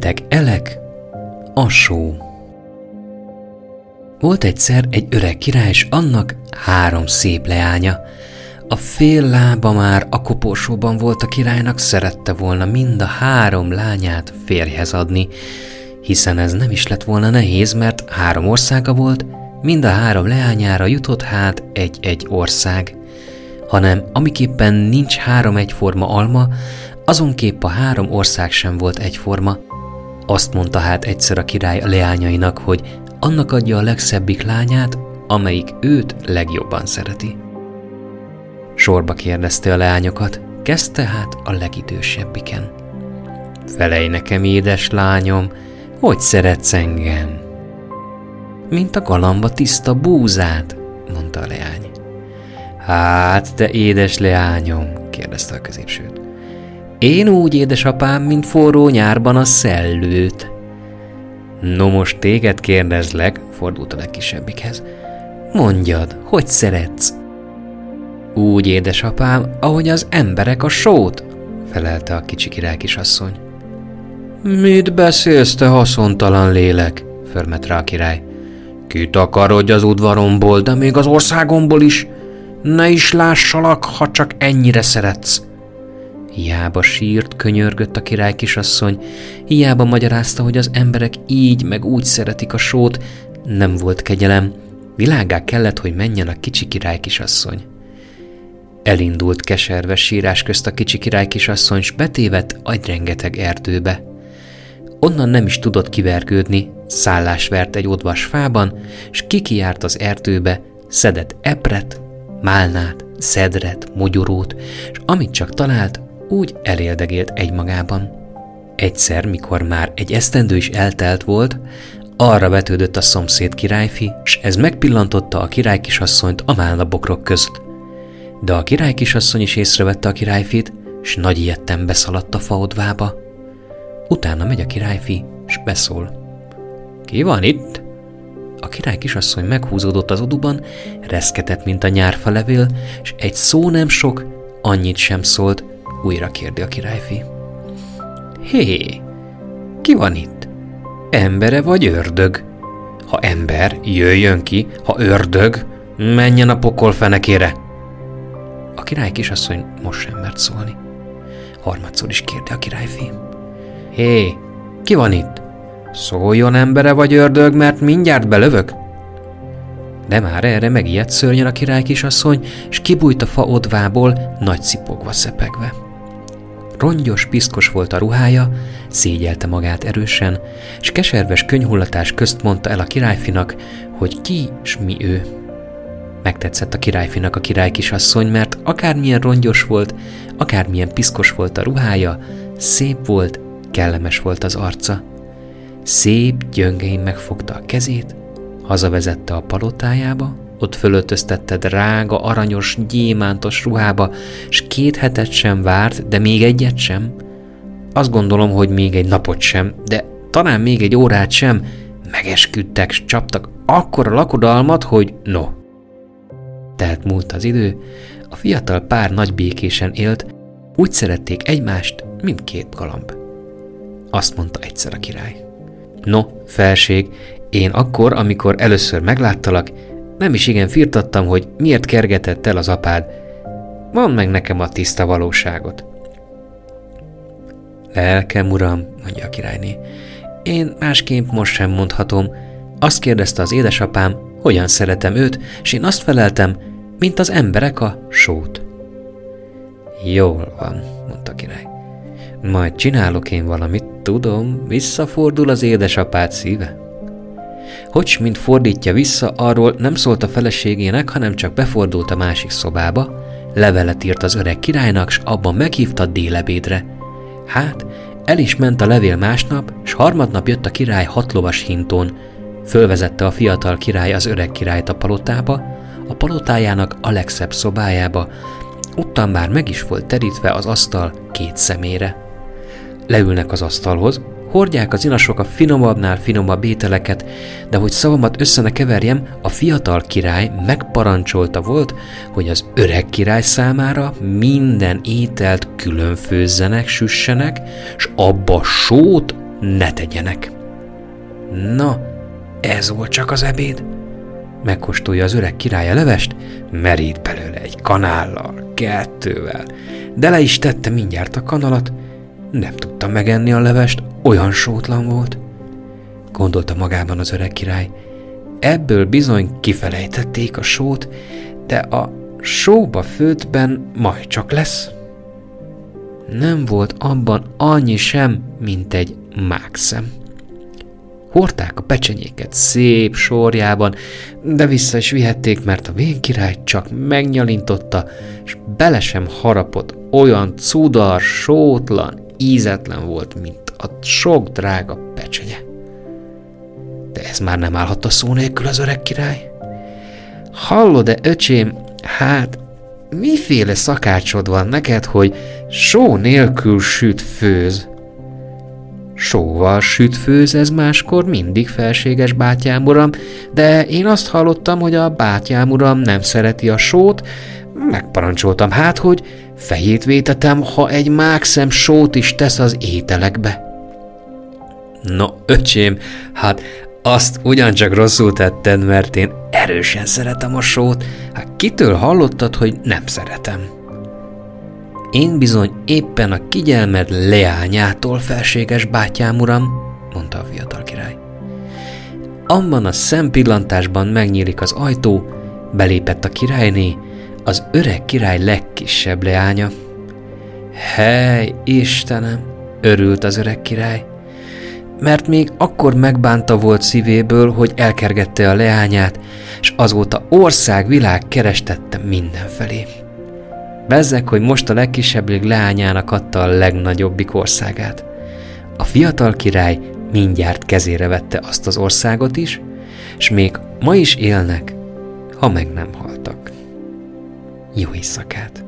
Meredek elek, a só. Volt egyszer egy öreg király, és annak három szép leánya. A fél lába már a koporsóban volt a királynak, szerette volna mind a három lányát férjhez adni, hiszen ez nem is lett volna nehéz, mert három országa volt, mind a három leányára jutott hát egy-egy ország. Hanem amiképpen nincs három egyforma alma, azonképp a három ország sem volt egyforma. Azt mondta hát egyszer a király a leányainak, hogy annak adja a legszebbik lányát, amelyik őt legjobban szereti. Sorba kérdezte a leányokat, kezdte hát a legidősebbiken. Felej nekem, édes lányom, hogy szeretsz engem? Mint a galamba tiszta búzát, mondta a leány. Hát, te édes leányom, kérdezte a középsőt. Én úgy, édesapám, mint forró nyárban a szellőt. No most téged kérdezlek, fordult a legkisebbikhez. Mondjad, hogy szeretsz? Úgy, édesapám, ahogy az emberek a sót, felelte a kicsi király kisasszony. Mit beszélsz, te haszontalan lélek? förmet rá a király. Kitakarodj az udvaromból, de még az országomból is. Ne is lássalak, ha csak ennyire szeretsz. Hiába sírt, könyörgött a király kisasszony, hiába magyarázta, hogy az emberek így meg úgy szeretik a sót, nem volt kegyelem, világá kellett, hogy menjen a kicsi király kisasszony. Elindult keserve sírás közt a kicsi király kisasszony, s betévet agyrengeteg erdőbe. Onnan nem is tudott kivergődni, szállás vert egy odvas fában, s kikiárt az erdőbe, szedett epret, málnát, szedret, mogyorót, és amit csak talált, úgy eléldegélt egymagában. Egyszer, mikor már egy esztendő is eltelt volt, arra vetődött a szomszéd királyfi, s ez megpillantotta a királykisasszonyt a málnabokrok közt. De a királykisasszony is észrevette a királyfit, s nagy ilyetten beszaladt a faodvába. Utána megy a királyfi, s beszól. Ki van itt? A király kisasszony meghúzódott az oduban, reszketett, mint a nyárfa levél, és egy szó nem sok, annyit sem szólt, újra kérdi a királyfi. Hé, ki van itt? Embere vagy ördög? Ha ember, jöjjön ki, ha ördög, menjen a pokol fenekére. A király kisasszony most sem mert szólni. Harmadszor is kérdi a királyfi. Hé, ki van itt? Szóljon embere vagy ördög, mert mindjárt belövök. De már erre megijedt szörnyen a király kisasszony, és kibújt a fa odvából, nagy cipogva szepegve. Rongyos, piszkos volt a ruhája, szégyelte magát erősen, és keserves könyhullatás közt mondta el a királyfinak, hogy ki s mi ő. Megtetszett a királyfinak a király kisasszony, mert akármilyen rongyos volt, akármilyen piszkos volt a ruhája, szép volt, kellemes volt az arca. Szép, gyöngén megfogta a kezét, hazavezette a palotájába, ott fölöltöztette drága, aranyos, gyémántos ruhába, s két hetet sem várt, de még egyet sem. Azt gondolom, hogy még egy napot sem, de talán még egy órát sem, megesküdtek, s csaptak akkora lakodalmat, hogy no. Telt múlt az idő, a fiatal pár nagy békésen élt, úgy szerették egymást, mint két galamb. Azt mondta egyszer a király. No, felség, én akkor, amikor először megláttalak, nem is igen firtattam, hogy miért kergetett el az apád. Mondd meg nekem a tiszta valóságot. Lelkem, uram, mondja a királyné. Én másképp most sem mondhatom. Azt kérdezte az édesapám, hogyan szeretem őt, és én azt feleltem, mint az emberek a sót. Jól van, mondta a király. Majd csinálok én valamit, tudom, visszafordul az édesapád szíve. Hogy mint fordítja vissza, arról nem szólt a feleségének, hanem csak befordult a másik szobába, levelet írt az öreg királynak, s abban meghívta délebédre. Hát, el is ment a levél másnap, s harmadnap jött a király hatlovas hintón. Fölvezette a fiatal király az öreg királyt a palotába, a palotájának a legszebb szobájába, ottan már meg is volt terítve az asztal két szemére. Leülnek az asztalhoz, hordják az inasok a finomabbnál finomabb ételeket, de hogy szavamat össze ne keverjem, a fiatal király megparancsolta volt, hogy az öreg király számára minden ételt külön főzzenek, süssenek, s abba sót ne tegyenek. Na, ez volt csak az ebéd. Megkóstolja az öreg király a levest, merít belőle egy kanállal, kettővel, de le is tette mindjárt a kanalat, nem tudta megenni a levest, olyan sótlan volt. Gondolta magában az öreg király, ebből bizony kifelejtették a sót, de a sóba főtben majd csak lesz. Nem volt abban annyi sem, mint egy mákszem. Hordták a pecsenyéket szép sorjában, de vissza is vihették, mert a vén király csak megnyalintotta, és bele sem harapott, olyan cudar, sótlan, ízetlen volt, mint a sok drága pecsenye. De ez már nem állhatta szó nélkül az öreg király. Hallod-e, öcsém, hát miféle szakácsod van neked, hogy só nélkül süt főz? Sóval süt főz, ez máskor mindig felséges bátyám uram, de én azt hallottam, hogy a bátyám uram nem szereti a sót, megparancsoltam hát, hogy fejét vétetem, ha egy mákszem sót is tesz az ételekbe. No, öcsém, hát azt ugyancsak rosszul tetted, mert én erősen szeretem a sót. Hát kitől hallottad, hogy nem szeretem? Én bizony éppen a kigyelmed leányától felséges bátyám, uram, mondta a fiatal király. Amban a szempillantásban megnyílik az ajtó, belépett a királyné, az öreg király legkisebb leánya. Hely, Istenem, örült az öreg király, mert még akkor megbánta volt szívéből, hogy elkergette a leányát, és azóta ország, világ kerestette mindenfelé. Bezzek, hogy most a legkisebbik leányának adta a legnagyobbik országát. A fiatal király mindjárt kezére vette azt az országot is, és még ma is élnek, ha meg nem haltak. Jó éjszakát!